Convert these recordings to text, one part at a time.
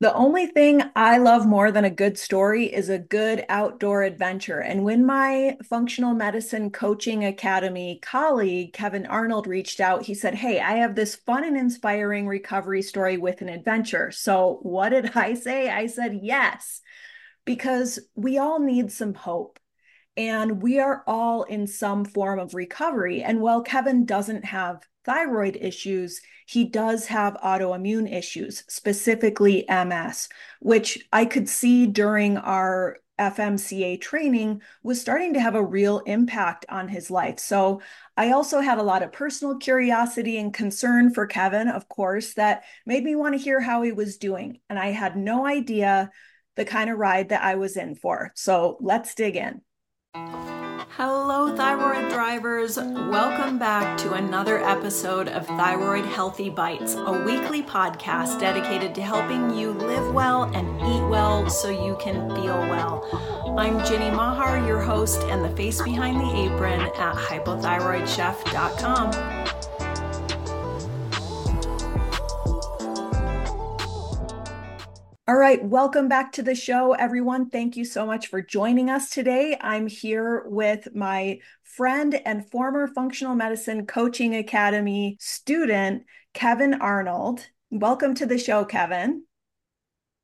The only thing I love more than a good story is a good outdoor adventure. And when my functional medicine coaching academy colleague, Kevin Arnold, reached out, he said, Hey, I have this fun and inspiring recovery story with an adventure. So what did I say? I said, Yes, because we all need some hope. And we are all in some form of recovery. And while Kevin doesn't have thyroid issues, he does have autoimmune issues, specifically MS, which I could see during our FMCA training was starting to have a real impact on his life. So I also had a lot of personal curiosity and concern for Kevin, of course, that made me want to hear how he was doing. And I had no idea the kind of ride that I was in for. So let's dig in. Hello, thyroid thrivers. Welcome back to another episode of Thyroid Healthy Bites, a weekly podcast dedicated to helping you live well and eat well so you can feel well. I'm Jenny Mahar, your host and the face behind the apron at hypothyroidchef.com. All right, welcome back to the show, everyone. Thank you so much for joining us today. I'm here with my friend and former Functional Medicine Coaching Academy student, Kevin Arnold. Welcome to the show, Kevin.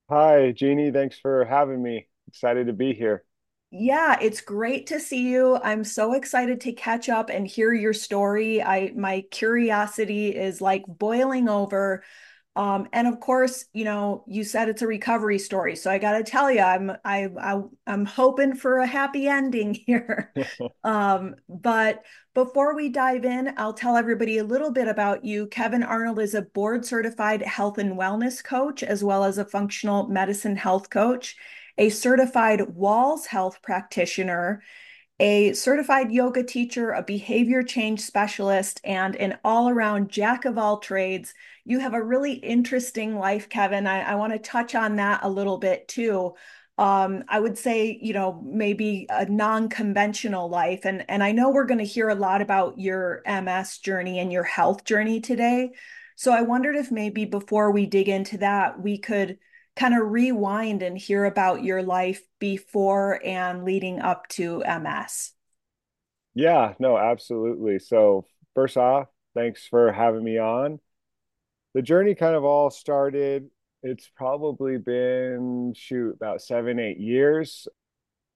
Hi, Jeannie. Thanks for having me. Excited to be here. Yeah, it's great to see you. I'm so excited to catch up and hear your story. I my curiosity is like boiling over um, and of course, you know, you said it's a recovery story, so I got to tell you, I'm I, I I'm hoping for a happy ending here. um, but before we dive in, I'll tell everybody a little bit about you. Kevin Arnold is a board certified health and wellness coach, as well as a functional medicine health coach, a certified Wahls health practitioner, a certified yoga teacher, a behavior change specialist, and an all around jack of all trades you have a really interesting life, Kevin. I, I want to touch on that a little bit too. Um, I would say, you know, maybe a non-conventional life. And, and I know we're going to hear a lot about your MS journey and your health journey today. So I wondered if maybe before we dig into that, we could kind of rewind and hear about your life before and leading up to MS. Yeah, no, absolutely. So, first off, thanks for having me on the journey kind of all started. It's probably been, shoot, about seven, eight years.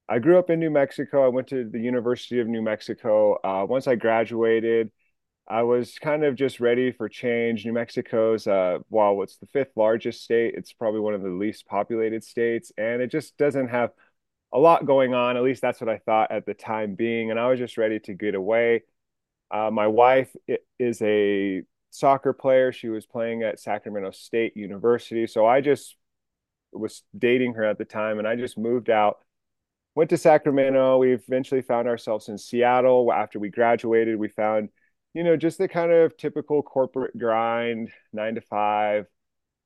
I grew up in New Mexico. I went to the University of New Mexico. Uh, once I graduated, I was kind of just ready for change. New Mexico's, uh, while it's the fifth largest state, it's probably one of the least populated states, and it just doesn't have a lot going on. At least that's what I thought at the time being. And I was just ready to get away. Uh, my wife is a soccer player. She was playing at Sacramento State University. So I just was dating her at the time and I just moved out, went to Sacramento. We eventually found ourselves in Seattle. After we graduated, we found, you know, just the kind of typical corporate grind, nine to five,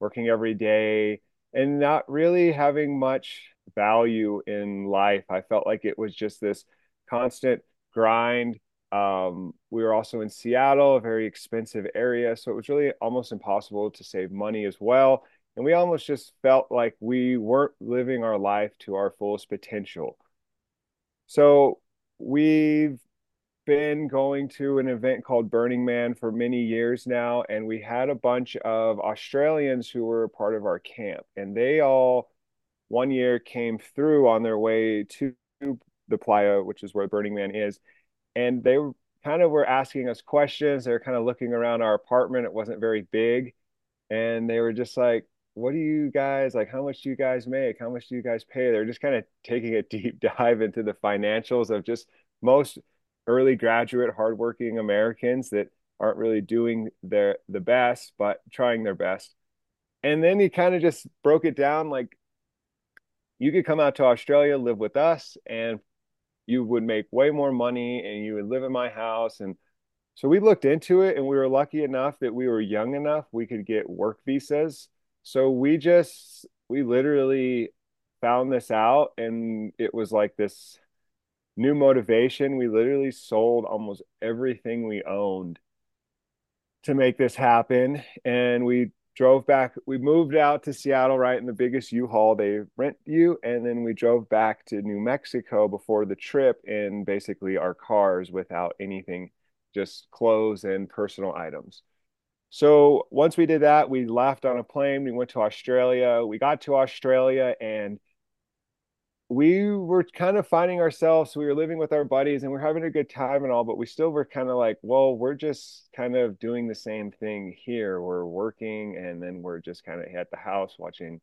working every day, and not really having much value in life. I felt like it was just this constant grind um, we were also in Seattle, a very expensive area. So it was really almost impossible to save money as well. And we almost just felt like we weren't living our life to our fullest potential. So we've been going to an event called Burning Man for many years now. And we had a bunch of Australians who were part of our camp. And they all, one year, came through on their way to the playa, which is where Burning Man is and they kind of were asking us questions. They were kind of looking around our apartment. It wasn't very big. And they were just like, what do you guys like? How much do you guys make? How much do you guys pay? They're just kind of taking a deep dive into the financials of just most early graduate, hardworking Americans that aren't really doing their the best, but trying their best. And then he kind of just broke it down like you could come out to Australia, live with us, and you would make way more money and you would live in my house and so we looked into it and we were lucky enough that we were young enough we could get work visas so we just we literally found this out and it was like this new motivation we literally sold almost everything we owned to make this happen and we drove back. We moved out to Seattle, right in the biggest U-Haul they rent you, and then we drove back to New Mexico before the trip in basically our cars without anything, just clothes and personal items. So once we did that, we left on a plane. We went to Australia. We got to Australia and we were kind of finding ourselves we were living with our buddies and we're having a good time and all but we still were kind of like well we're just kind of doing the same thing here. We're working and then we're just kind of at the house watching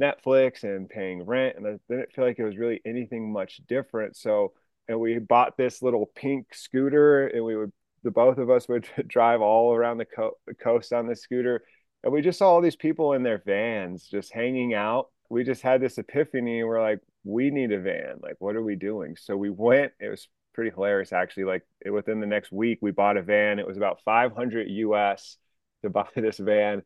netflix and paying rent and i didn't feel like it was really anything much different. So and we bought this little pink scooter and we would the both of us would drive all around the, co- coast on the scooter and we just saw all these people in their vans just hanging out. We just had this epiphany we're like we need a van. Like, what are we doing? So we went. It was pretty hilarious, actually. Like, it, within the next week, we bought a van. It was about 500 US to buy this van.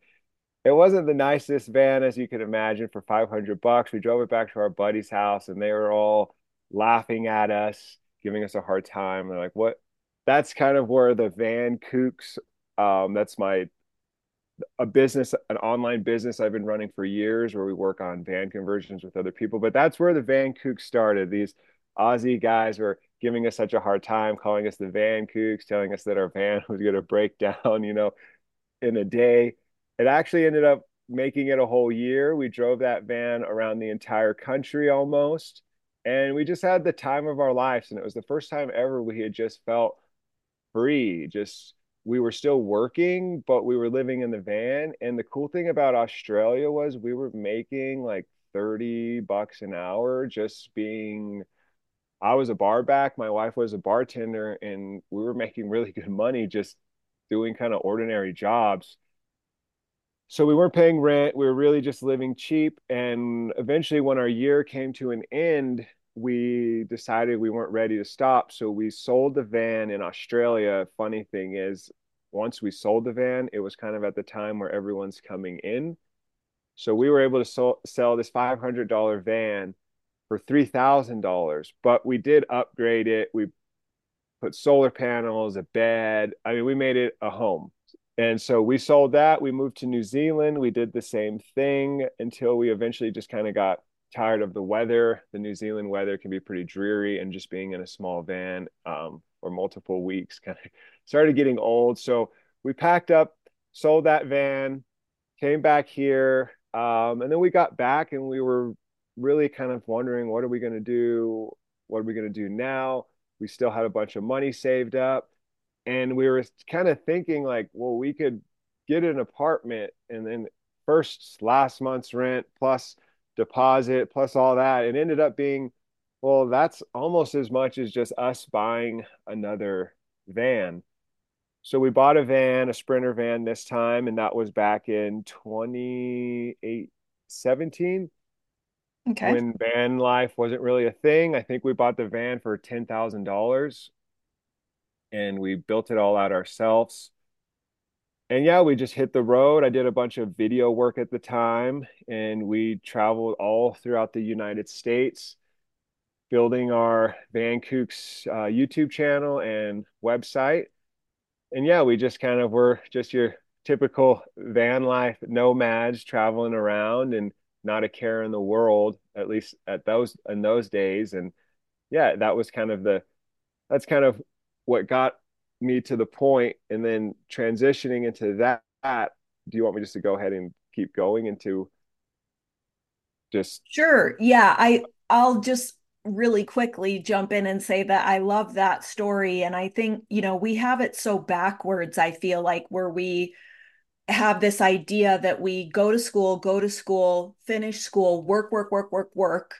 It wasn't the nicest van as you could imagine for 500 bucks. We drove it back to our buddy's house, and they were all laughing at us, giving us a hard time. They're like, "What?" That's kind of where the van kooks. Um, that's my a business, an online business I've been running for years where we work on van conversions with other people. But that's where the van kook started. These Aussie guys were giving us such a hard time, calling us the van kooks, telling us that our van was going to break down, you know, in a day. It actually ended up making it a whole year. We drove that van around the entire country almost. And we just had the time of our lives. And it was the first time ever we had just felt free, just we were still working, but we were living in the van. And the cool thing about Australia was we were making like 30 bucks an hour just being I was a bar back, my wife was a bartender, and we were making really good money just doing kind of ordinary jobs. So we weren't paying rent, we were really just living cheap. And eventually, when our year came to an end, we decided we weren't ready to stop. So we sold the van in Australia. Funny thing is, once we sold the van, it was kind of at the time where everyone's coming in. So we were able to sell this $500 van for $3,000, but we did upgrade it. We put solar panels, a bed. I mean, we made it a home. And so we sold that. We moved to New Zealand. We did the same thing until we eventually just kind of got tired of the weather. The New Zealand weather can be pretty dreary, and just being in a small van um, or multiple weeks kind of started getting old. So we packed up, sold that van, came back here, um, and then we got back and we were really kind of wondering what are we going to do? What are we going to do now? We still had a bunch of money saved up, and we were kind of thinking like, well, we could get an apartment and then first last month's rent plus deposit plus all that. It ended up being, well, that's almost as much as just us buying another van. So we bought a van, a Sprinter van this time, and that was back in 2017. Okay. When van life wasn't really a thing. I think we bought the van for $10,000 and we built it all out ourselves and yeah, we just hit the road. I did a bunch of video work at the time, and we traveled all throughout the United States, building our Van Kooks uh, YouTube channel and website. And yeah, we just kind of were just your typical van life nomads traveling around and not a care in the world, at least at those in those days. And yeah, that was kind of the that's kind of what got me to the point and then transitioning into that do you want me just to go ahead and keep going into just sure. Yeah i i'll just really quickly jump in and say that i love that story. And i think you know we have it so backwards i feel like where we have this idea that we go to school go to school finish school work work work work work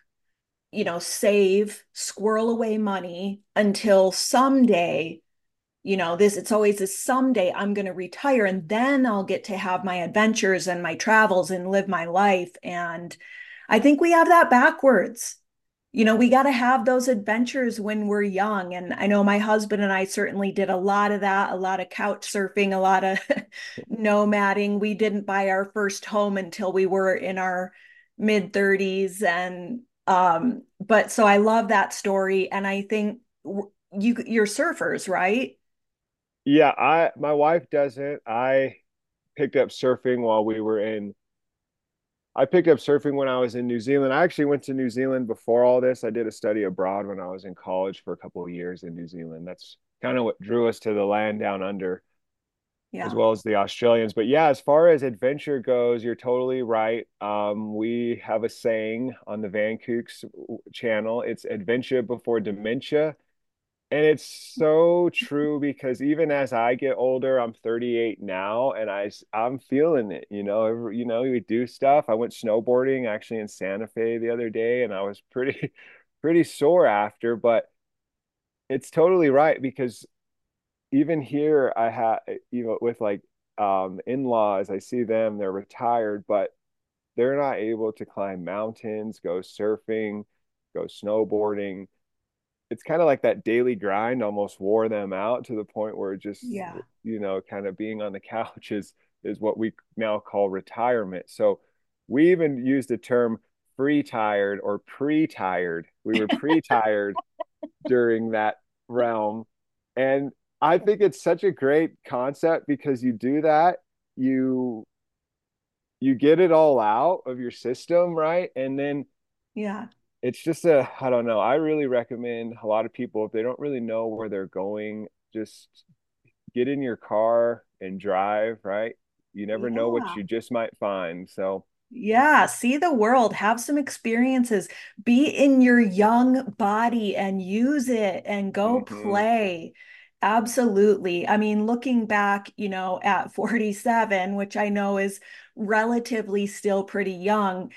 you know save squirrel away money until someday you know this it's always this someday i'm going to retire and then i'll get to have my adventures and my travels and live my life. And i think we have that backwards. You know we got to have those adventures when we're young. And i know my husband and i certainly did a lot of that a lot of couch surfing a lot of nomading. We didn't buy our first home until we were in our mid 30s and um but so i love that story. And i think you you're surfers right yeah, I my wife doesn't. I picked up surfing while we were in I picked up surfing when I was in New Zealand. I actually went to New Zealand before all this. I did a study abroad when I was in college for a couple of years in New Zealand. That's kind of what drew us to the land down under, Yeah. as well as the Australians. But yeah, as far as adventure goes, you're totally right. Um, we have a saying on the Van Kooks channel. It's adventure before dementia. And it's so true because even as I get older, I'm 38 now, and I I'm feeling it. You know, every, you know, we do stuff. I went snowboarding actually in Santa Fe the other day, and I was pretty pretty sore after. But it's totally right because even here, I have you know with like um in-laws, I see them, they're retired, but they're not able to climb mountains, go surfing, go snowboarding it's kind of like that daily grind almost wore them out to the point where just Yeah. you know kind of being on the couch is is what we now call retirement so we even used the term free tired or pre-tired we were pre-tired during that realm and i think it's such a great concept because you do that you you get it all out of your system right and then Yeah. It's just a I don't know. I really recommend a lot of people if they don't really know where they're going, just get in your car and drive, right? You never know what you just might find. So, Yeah, see the world, have some experiences, be in your young body and use it and go hmm play. Absolutely. I mean, looking back, you know, at 47, which I know is relatively still pretty young,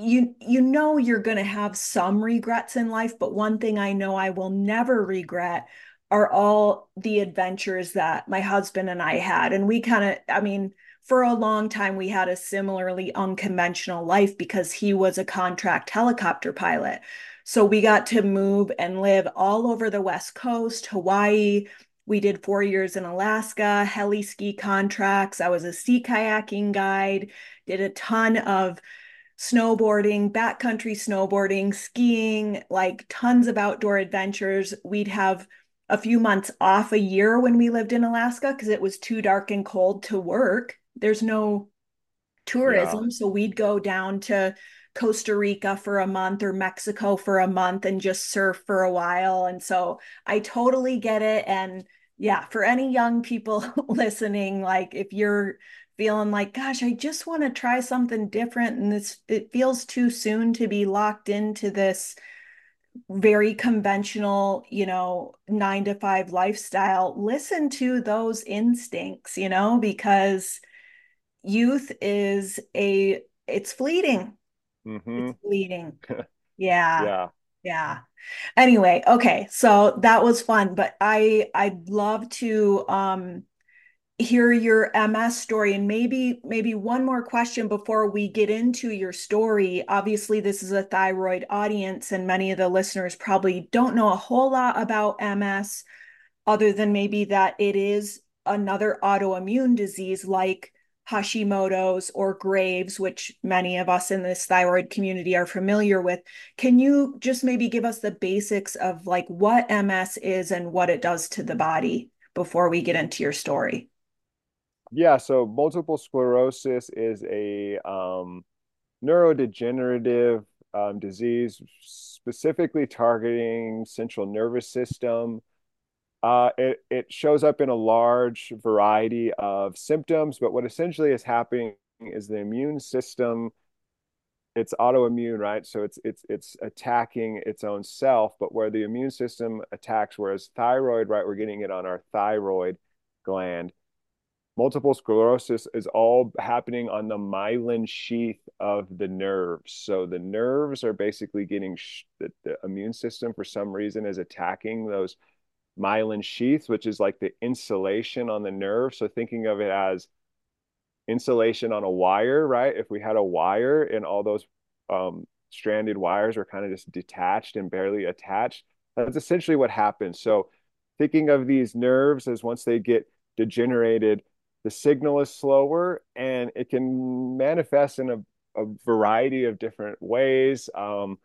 you you know you're going to have some regrets in life, but one thing I know I will never regret are all the adventures that my husband and I had. And we kind of, I mean, for a long time, we had a similarly unconventional life because he was a contract helicopter pilot. So we got to move and live all over the West Coast, Hawaii. We did four years in Alaska, heli ski contracts. I was a sea kayaking guide, did a ton of snowboarding, backcountry snowboarding, skiing, like tons of outdoor adventures. We'd have a few months off a year when we lived in Alaska because it was too dark and cold to work. There's no yeah. tourism. So we'd go down to Costa Rica for a month or Mexico for a month and just surf for a while. And so I totally get it. And yeah, for any young people listening, like if you're feeling like, gosh, I just want to try something different and this it feels too soon to be locked into this very conventional, you know, nine to five lifestyle, listen to those instincts, you know, because youth is a it's fleeting. It's hmm fleeting. Yeah. Yeah. Yeah. Anyway, okay. So that was fun, but I I'd love to um hear your MS story and maybe maybe one more question before we get into your story. Obviously, this is a thyroid audience and many of the listeners probably don't know a whole lot about MS other than maybe that it is another autoimmune disease like Hashimoto's or Graves, which many of us in this thyroid community are familiar with. Can you just maybe give us the basics of like what MS is and what it does to the body before we get into your story? Yeah. So multiple sclerosis is a um, neurodegenerative um, disease specifically targeting central nervous system Uh, it, it shows up in a large variety of symptoms, but what essentially is happening is the immune system, it's autoimmune, right? So it's it's it's attacking its own self, but where the immune system attacks, whereas thyroid, right, we're getting it on our thyroid gland. Multiple sclerosis is all happening on the myelin sheath of the nerves. So the nerves are basically getting sh the, the immune system for some reason is attacking those myelin sheaths, which is like the insulation on the nerve. So thinking of it as insulation on a wire, right? If we had a wire and all those um, stranded wires were kind of just detached and barely attached, that's essentially what happens. So thinking of these nerves as once they get degenerated, the signal is slower and it can manifest in a, a variety of different ways. Um,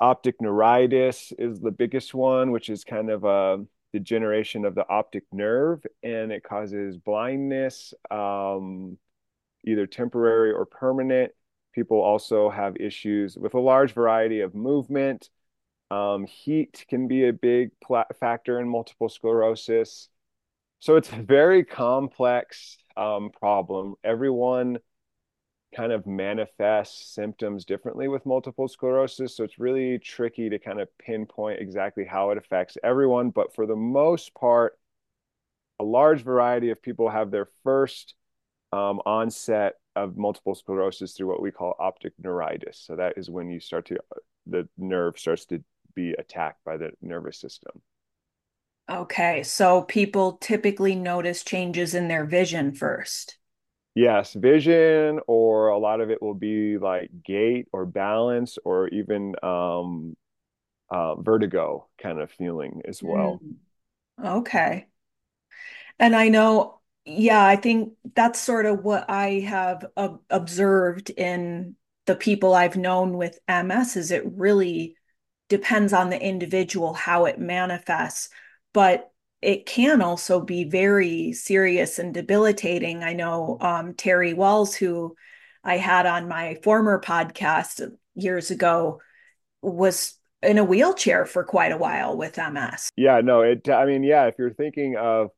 optic neuritis is the biggest one, which is kind of a degeneration of the optic nerve and it causes blindness, um, either temporary or permanent. People also have issues with a large variety of movement. Um, heat can be a big factor in multiple sclerosis. So it's a very complex um, problem. Everyone kind of manifests symptoms differently with multiple sclerosis. So it's really tricky to kind of pinpoint exactly how it affects everyone. But for the most part, a large variety of people have their first um, onset of multiple sclerosis through what we call optic neuritis. So that is when you start to, the nerve starts to be attacked by the nervous system. Okay, so people typically notice changes in their vision first. Yes, vision, or a lot of it will be like gait or balance, or even um, uh, vertigo kind of feeling as well. Mm. Okay. And I know, yeah, I think that's sort of what I have uh, observed in the people I've known with MS is it really depends on the individual how it manifests. But it can also be very serious and debilitating. I know um, Terry Wahls, who I had on my former podcast years ago, was in a wheelchair for quite a while with MS. Yeah, no, it, I mean, yeah, if you're thinking of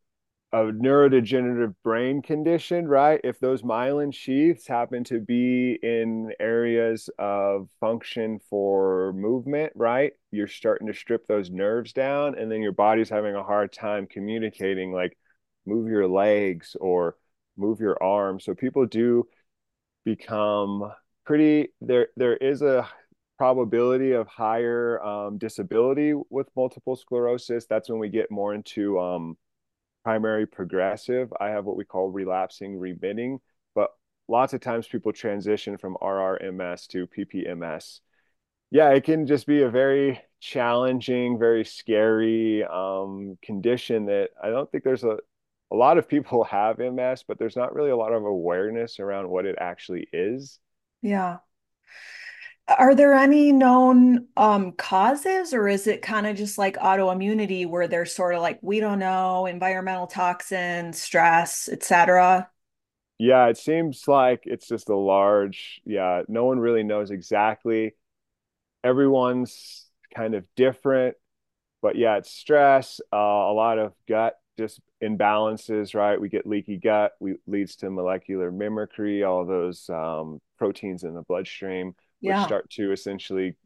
a neurodegenerative brain condition, right? If those myelin sheaths happen to be in areas of function for movement, right? You're starting to strip those nerves down, and then your body's having a hard time communicating, like move your legs or move your arms. So people do become pretty there there is a probability of higher um, disability with multiple sclerosis that's when we get more into um, primary progressive. I have what we call relapsing remitting, but lots of times people transition from RRMS to PPMS. Yeah, it can just be a very challenging, very scary um, condition that I don't think there's a a lot of people have MS, but there's not really a lot of awareness around what it actually is. Yeah. Are there any known um, causes, or is it kind of just like autoimmunity where they're sort of like, we don't know, environmental toxins, stress, etc.? Yeah, it seems like it's just a large, yeah, no one really knows exactly. Everyone's kind of different, but yeah, it's stress, uh, a lot of gut just imbalances, right? We get leaky gut, we leads to molecular mimicry, all those um, proteins in the bloodstream which yeah. start to essentially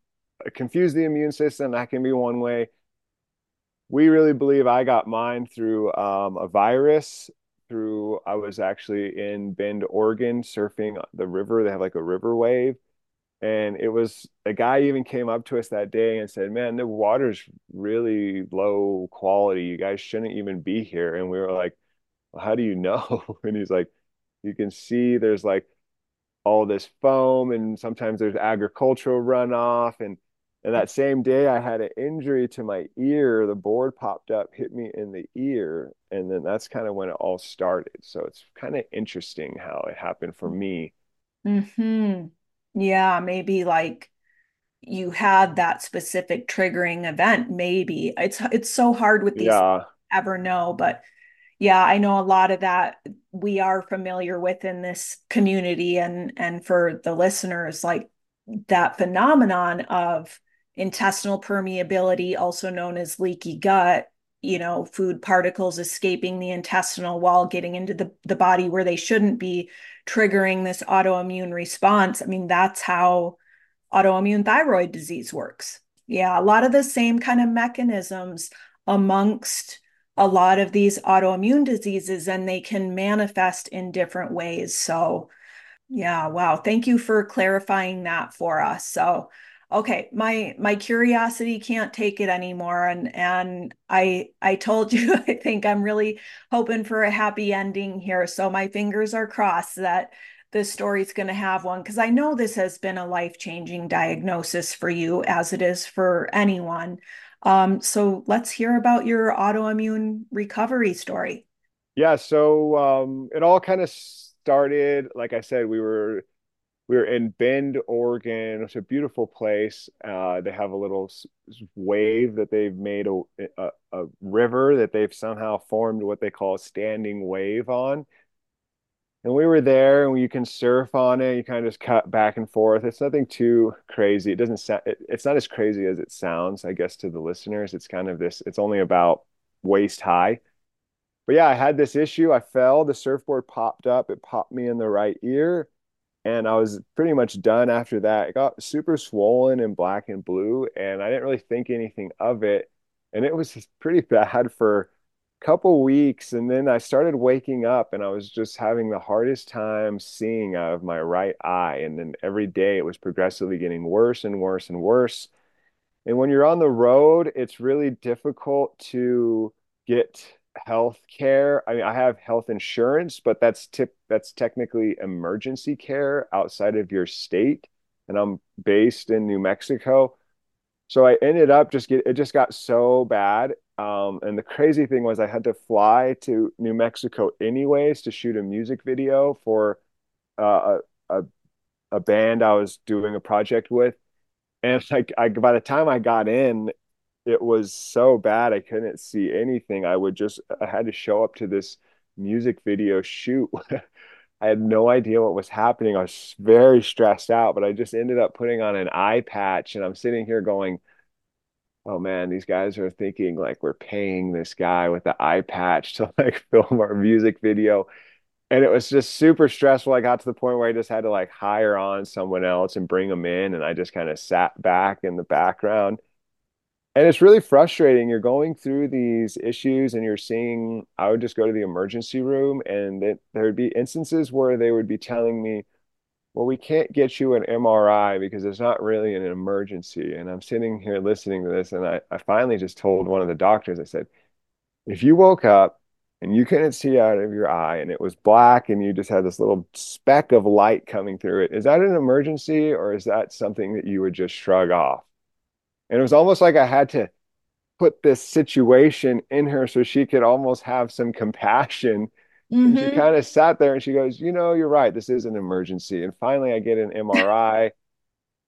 confuse the immune system. That can be one way. We really believe I got mine through um, a virus. Through I was actually in Bend, Oregon, surfing the river. They have like a river wave, and it was a guy even came up to us that day and said, "Man, the water's really low quality. You guys shouldn't even be here." And we were like, well, "How do you know?" and he's like, "You can see there's like all this foam and sometimes there's agricultural runoff and and that same day I had an injury to my ear. The board popped up, hit me in the ear, and then that's kind of when it all started. So it's kind of interesting how it happened for me. Hmm. Yeah, maybe like you had that specific triggering event. Maybe it's it's so hard with these yeah. ever know, but yeah, I know a lot of that we are familiar with in this community and and for the listeners like that phenomenon of intestinal permeability also known as leaky gut you know food particles escaping the intestinal wall getting into the, the body where they shouldn't be triggering this autoimmune response. I mean that's how autoimmune thyroid disease works. Yeah a lot of the same kind of mechanisms amongst a lot of these autoimmune diseases and they can manifest in different ways. So, yeah, wow. Thank you for clarifying that for us. So, okay, my my curiosity can't take it anymore and and I I told you I think I'm really hoping for a happy ending here. So, my fingers are crossed that this story's going to have one because I know this has been a life-changing diagnosis for you as it is for anyone. Um, so let's hear about your autoimmune recovery story. Yeah, so um, it all kind of started, like I said, we were we were in Bend, Oregon. It's a beautiful place. Uh, they have a little wave that they've made a, a, a river that they've somehow formed what they call a standing wave on. And we were there, and you can surf on it. You kind of just cut back and forth. It's nothing too crazy. It doesn't sound. It, it's not as crazy as it sounds, I guess, to the listeners. It's kind of this. It's only about waist high. But yeah, I had this issue. I fell. The surfboard popped up. It popped me in the right ear and I was pretty much done after that. It got super swollen and black and blue, and I didn't really think anything of it. And it was pretty bad for couple weeks. And then I started waking up and I was just having the hardest time seeing out of my right eye. And then every day it was progressively getting worse and worse and worse. And when you're on the road, it's really difficult to get health care. I mean, I have health insurance, but that's tip that's technically emergency care outside of your state, and I'm based in New Mexico. So I ended up just get it just got so bad. Um, and the crazy thing was I had to fly to New Mexico anyways to shoot a music video for uh, a, a a band I was doing a project with. And like I by the time I got in, it was so bad I couldn't see anything. I would just I had to show up to this music video shoot. I had no idea what was happening. I was very stressed out, but I just ended up putting on an eye patch and I'm sitting here going, "Oh man, these guys are thinking like we're paying this guy with the eye patch to like film our music video." And it was just super stressful. I got to the point where I just had to like hire on someone else and bring them in and I just kind of sat back in the background and it's really frustrating. You're going through these issues and you're seeing, I would just go to the emergency room and it, there would be instances where they would be telling me, well, we can't get you an MRI because it's not really an emergency. And I'm sitting here listening to this. And I, I finally just told one of the doctors, I said, if you woke up and you couldn't see out of your eye and it was black and you just had this little speck of light coming through it, is that an emergency or is that something that you would just shrug off? And it was almost like I had to put this situation in her so she could almost have some compassion. Mm-hmm. And she mm-hmm. kind of sat there and she goes, You know, you're right. This is an emergency. And finally, I get an MRI.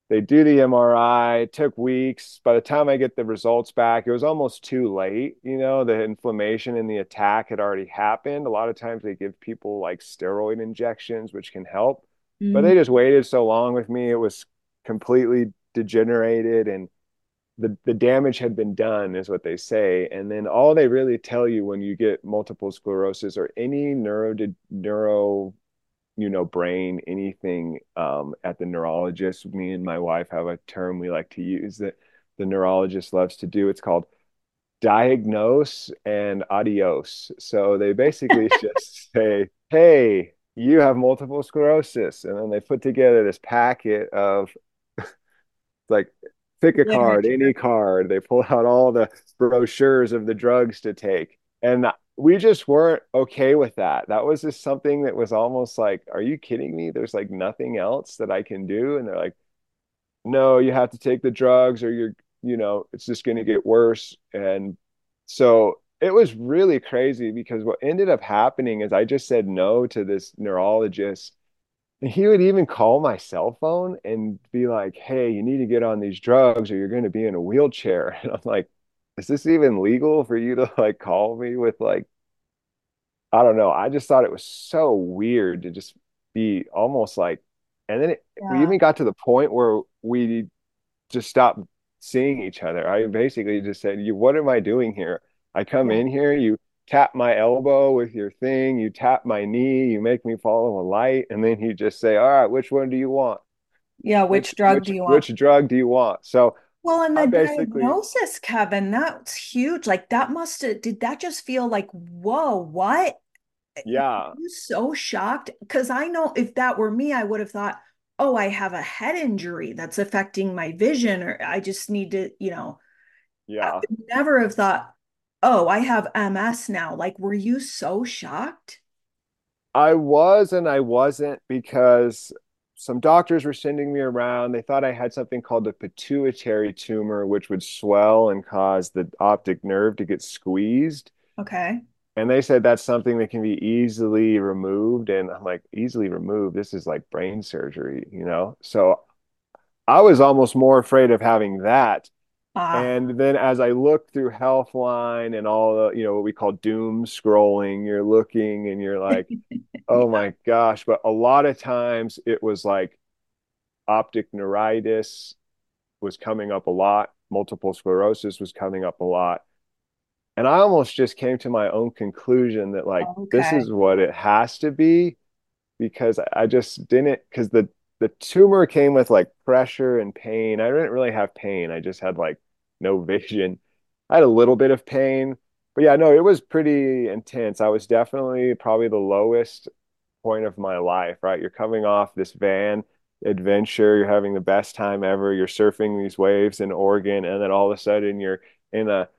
they do the MRI. It took weeks. By the time I get the results back, it was almost too late. You know, the inflammation and the attack had already happened. A lot of times they give people like steroid injections, which can help. Mm-hmm. But they just waited so long with me. It was completely degenerated and the, the damage had been done is what they say. And then all they really tell you when you get multiple sclerosis or any neuro neuro you know brain anything um, at the neurologist me and my wife have a term we like to use that the neurologist loves to do. It's called diagnose and adios. So they basically just say hey you have multiple sclerosis. And then they put together this packet of like pick a card, any card. They pull out all the brochures of the drugs to take. And we just weren't okay with that. That was just something that was almost like, are you kidding me? There's like nothing else that I can do. And they're like, no, you have to take the drugs or you're, you know, it's just going to get worse. And so it was really crazy because what ended up happening is I just said no to this neurologist he would even call my cell phone and be like, "Hey, you need to get on these drugs or you're going to be in a wheelchair." And I'm like, "Is this even legal for you to like call me with like I don't know. I just thought it was so weird to just be almost like and then it, yeah. we even got to the point where we just stopped seeing each other. I basically just said, "You what am I doing here? I come yeah. in here, you tap my elbow with your thing, you tap my knee, you make me follow a light, and then you just say, All right, which one do you want? Yeah, which, which drug which, do you want? Which drug do you want? So well, and the diagnosis, Kevin, that's huge. Like that must have did that just feel like, whoa, what? Eh, eh, yeah. I'm so shocked. Cause I know if that were me, I would have thought, oh, I have a head injury that's affecting my vision, or I just need to, you know. Yeah. I would never have thought, oh, I have MS now. Like, were you so shocked? I was and I wasn't because some doctors were sending me around. They thought I had something called a pituitary tumor, which would swell and cause the optic nerve to get squeezed. Okay. And they said that's something that can be easily removed. And I'm like, easily removed? This is like brain surgery, you know? So I was almost more afraid of having that. Ah. And then as I looked through Healthline and all the, you know, what we call doom scrolling, you're looking and you're like, oh my gosh. But a lot of times it was like optic neuritis was coming up a lot, multiple sclerosis was coming up a lot. And I almost just came to my own conclusion that like this is what it has to be because I just didn't because the the tumor came with like pressure and pain. I didn't really have pain. I just had like no vision. I had a little bit of pain, but yeah, no, it was pretty intense. I was definitely probably the lowest point of my life, right? You're coming off this van adventure, you're having the best time ever, you're surfing these waves in Oregon, and then all of a sudden you're in a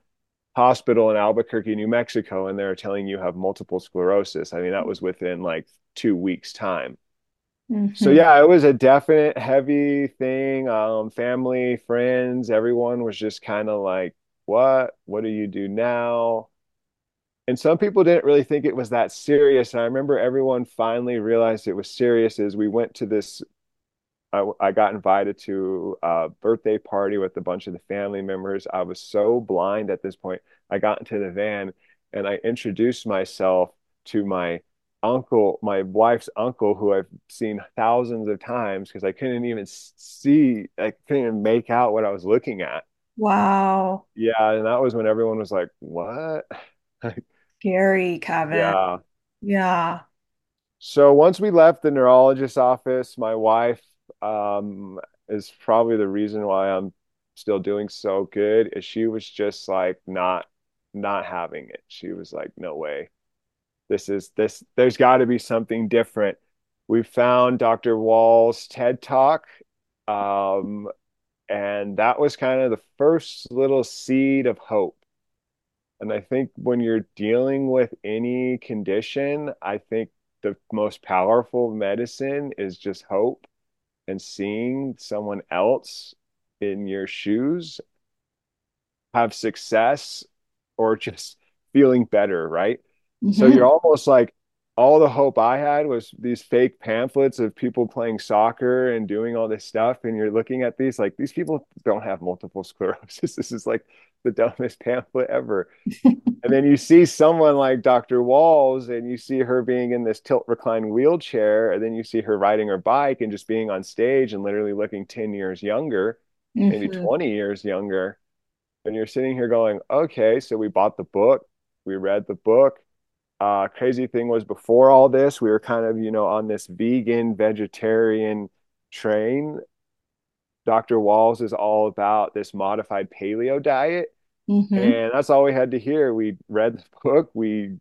hospital in Albuquerque, New Mexico, and they're telling you have multiple sclerosis. I mean, that was within like two weeks' time. So hmm yeah, it was a definite heavy thing. Um, family, friends, everyone was just kind of like, "What? What do you do now?" And some people didn't really think it was that serious. And I remember everyone finally realized it was serious as we went to this I, I got invited to a birthday party with a bunch of the family members. I was so blind at this point. I got into the van and I introduced myself to my uncle, my wife's uncle, who I've seen thousands of times because I couldn't even see, I couldn't even make out what I was looking at. Wow. Yeah, and that was when everyone was like, "What?" Scary, Kevin. Yeah. Yeah. So once we left the neurologist's office, my wife um, is probably the reason why I'm still doing so good. Is she was just like not not having it. She was like, "No way. This is this. There's got to be something different." We found Dr. Wahls' TED Talk, um, and that was kind of the first little seed of hope. And I think when you're dealing with any condition, I think the most powerful medicine is just hope and seeing someone else in your shoes have success or just feeling better, right? So you're almost like all the hope I had was these fake pamphlets of people playing soccer and doing all this stuff. And you're looking at these like these people don't have multiple sclerosis. This is like the dumbest pamphlet ever. And then you see someone like Dr. Wahls and you see her being in this tilt recline wheelchair, and then you see her riding her bike and just being on stage and literally looking 10 years younger, maybe hmm 20 years younger. And you're sitting here going, okay, so we bought the book, we read the book. Uh, crazy thing was before all this, we were kind of, you know, on this vegan, vegetarian train. Dr. Wahls is all about this modified paleo diet hmm and that's all we had to hear. We read the book. We,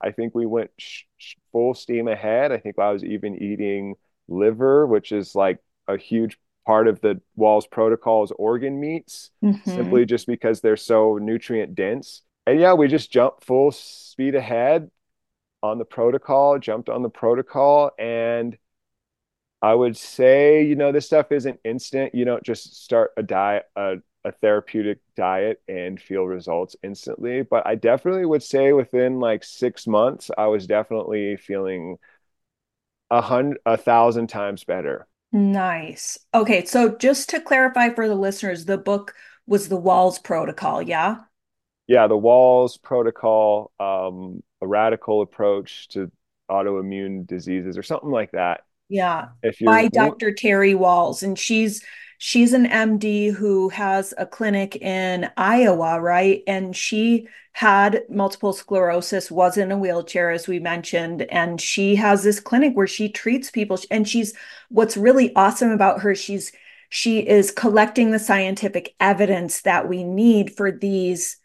I think we went sh sh full steam ahead. I think I was even eating liver, which is like a huge part of the Wahls' protocols organ meats, hmm simply just because they're so nutrient dense. And yeah, we just jumped full speed ahead on the protocol, jumped on the protocol, and I would say, you know, this stuff isn't instant. You don't just start a diet, a, a therapeutic diet and feel results instantly. But I definitely would say within like six months, I was definitely feeling a hundred, a thousand times better. Nice. Okay, so just to clarify for the listeners, the book was the Wahls Protocol, yeah? Yeah, the Wahls protocol, um, a radical approach to autoimmune diseases or something like that. Yeah, If you're, by Dr. Terry Wahls, and she's she's an MD who has a clinic in Iowa, right? And she had multiple sclerosis, was in a wheelchair, as we mentioned, and she has this clinic where she treats people. And she's what's really awesome about her, she's she is collecting the scientific evidence that we need for these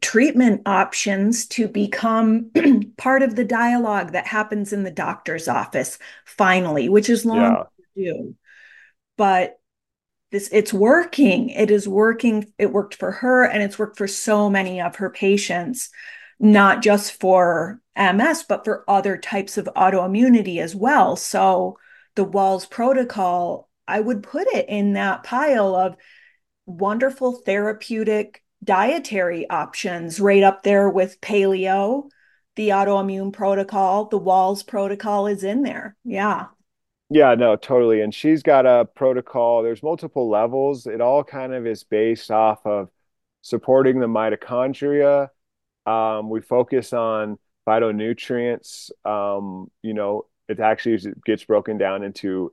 treatment options to become part of the dialogue that happens in the doctor's office finally which is long yeah, overdue. But this it's working. It is working. It worked for her and it's worked for so many of her patients not just for ms but for other types of autoimmunity as well. So the Wahls protocol i would put it in that pile of wonderful therapeutic dietary options right up there with paleo, the autoimmune protocol, the Wahls protocol is in there. Yeah. Yeah, no, totally. And she's got a protocol. There's multiple levels. It all kind of is based off of supporting the mitochondria. Um, we focus on phytonutrients. Um, you know, it actually gets broken down into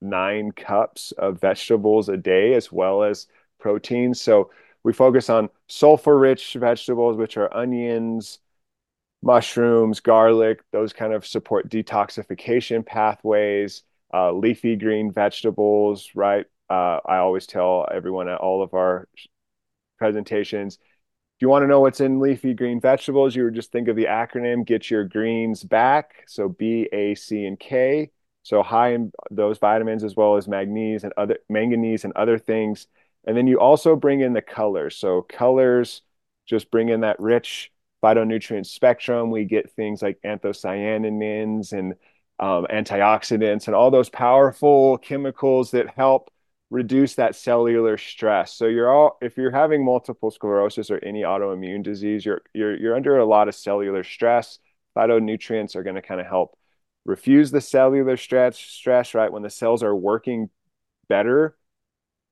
nine cups of vegetables a day as well as protein. So we focus on sulfur rich vegetables, which are onions, mushrooms, garlic, those kind of support detoxification pathways, uh, leafy green vegetables, right? Uh, I always tell everyone at all of our presentations if you want to know what's in leafy green vegetables, you would just think of the acronym get your greens back. So B, A, C, and K. So high in those vitamins as well as manganese and other manganese and other things. And then you also bring in the colors. So colors just bring in that rich phytonutrient spectrum. We get things like anthocyanins and um, antioxidants and all those powerful chemicals that help reduce that cellular stress. So you're all if you're having multiple sclerosis or any autoimmune disease, you're you're you're under a lot of cellular stress. Phytonutrients are going to kind of help refuse the cellular stress stress, right? When the cells are working better,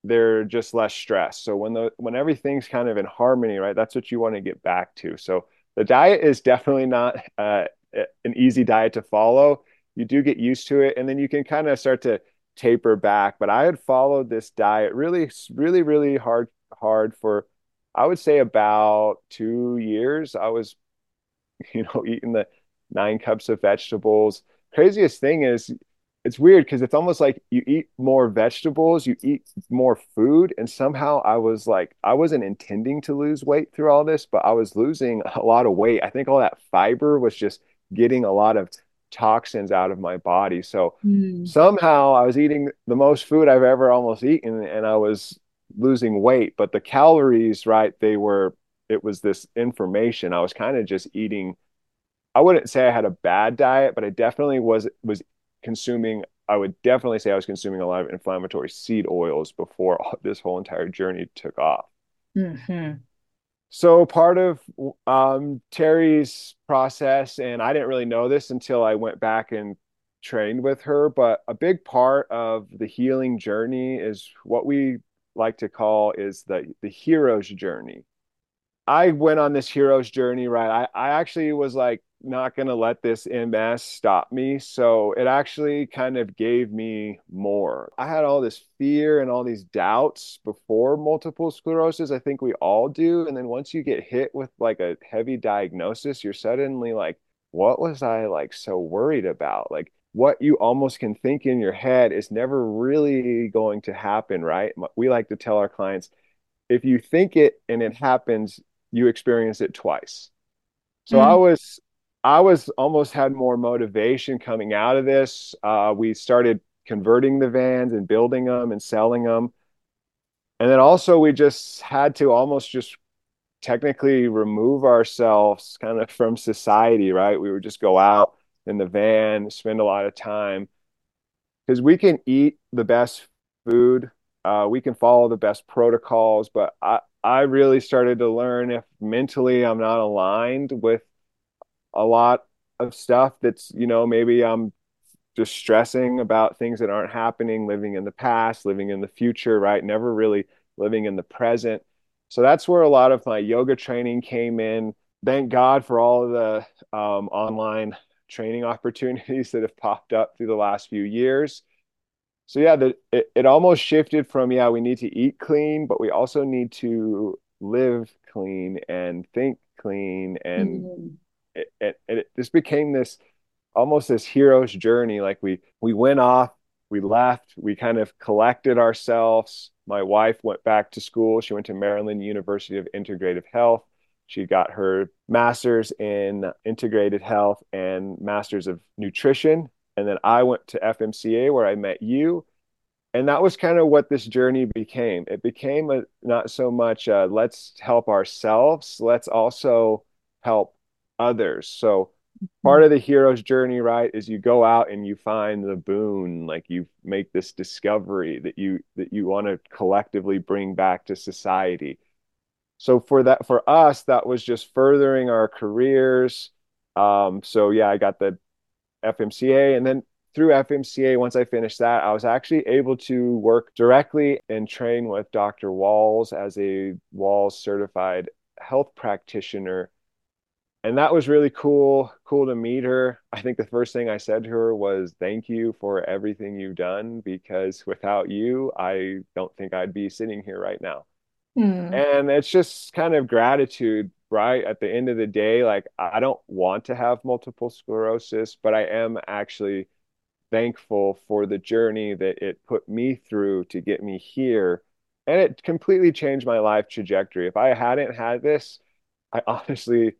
they're just less stressed. So when the when everything's kind of in harmony, right? That's what you want to get back to. So the diet is definitely not uh, an easy diet to follow. You do get used to it, and then you can kind of start to taper back. But I had followed this diet really, really, really hard, hard for I would say about two years. I was, you know, eating the nine cups of vegetables. Craziest thing is it's weird because it's almost like you eat more vegetables, you eat more food, and somehow I was like, I wasn't intending to lose weight through all this, but I was losing a lot of weight. I think all that fiber was just getting a lot of toxins out of my body. So mm. somehow I was eating the most food I've ever almost eaten, and I was losing weight. But the calories, right? They were. It was this information. I was kind of just eating. I wouldn't say I had a bad diet, but I definitely was was consuming I would definitely say I was consuming a lot of inflammatory seed oils before this whole entire journey took off. Mm-hmm. So part of um, Terry's process, and I didn't really know this until I went back and trained with her, but a big part of the healing journey is what we like to call is the the hero's journey. I went on this hero's journey, right? I, I actually was like not going to let this MS stop me. So it actually kind of gave me more. I had all this fear and all these doubts before multiple sclerosis. I think we all do. And then once you get hit with like a heavy diagnosis, you're suddenly like, what was I like so worried about? Like, what you almost can think in your head is never really going to happen, right? We like to tell our clients if you think it and it happens, you experience it twice. So mm-hmm. I was I was almost had more motivation coming out of this. Uh, we started converting the vans and building them and selling them. And then also we just had to almost just technically remove ourselves kind of from society, right? We would just go out in the van, spend a lot of time because we can eat the best food, uh, we can follow the best protocols, but I, I really started to learn if mentally I'm not aligned with a lot of stuff that's you know maybe i'm just stressing about things that aren't happening living in the past living in the future right? Never really living in the present. So that's where a lot of my yoga training came in. Thank god for all of the um, online training opportunities that have popped up through the last few years. So yeah the, it, it almost shifted from yeah we need to eat clean but we also need to live clean and think clean and mm-hmm it, it, it this became this almost this hero's journey. Like we we went off, we left, we kind of collected ourselves. My wife went back to school. She went to Maryland University of Integrative Health. She got her master's in integrated health and master's of nutrition. And then I went to FMCA where I met you. And that was kind of what this journey became. It became a, not so much uh, let's help ourselves, let's also help others. So part of the hero's journey, right, is you go out and you find the boon, like you make this discovery that you that you want to collectively bring back to society. so for that for us that was just furthering our careers um so yeah i got the fmca and then through fmca once i finished that i was actually able to work directly and train with dr Wahls as a Wahls certified health practitioner and that was really cool cool to meet her i think the first thing i said to her was thank you for everything you've done because without you i don't think i'd be sitting here right now Hmm. and it's just kind of gratitude, right? At the end of the day, like I don't want to have multiple sclerosis, but I am actually thankful for the journey that it put me through to get me here. And it completely changed my life trajectory. If I hadn't had this, I honestly,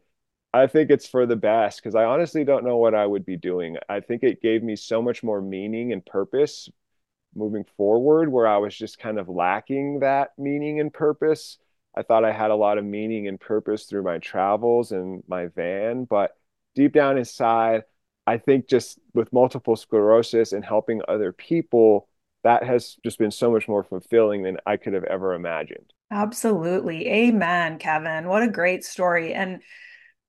I think it's for the best because I honestly don't know what I would be doing. I think it gave me so much more meaning and purpose moving forward where I was just kind of lacking that meaning and purpose. I thought I had a lot of meaning and purpose through my travels and my van, but deep down inside, I think just with multiple sclerosis and helping other people, that has just been so much more fulfilling than I could have ever imagined. Absolutely. Amen, Kevin. What a great story. And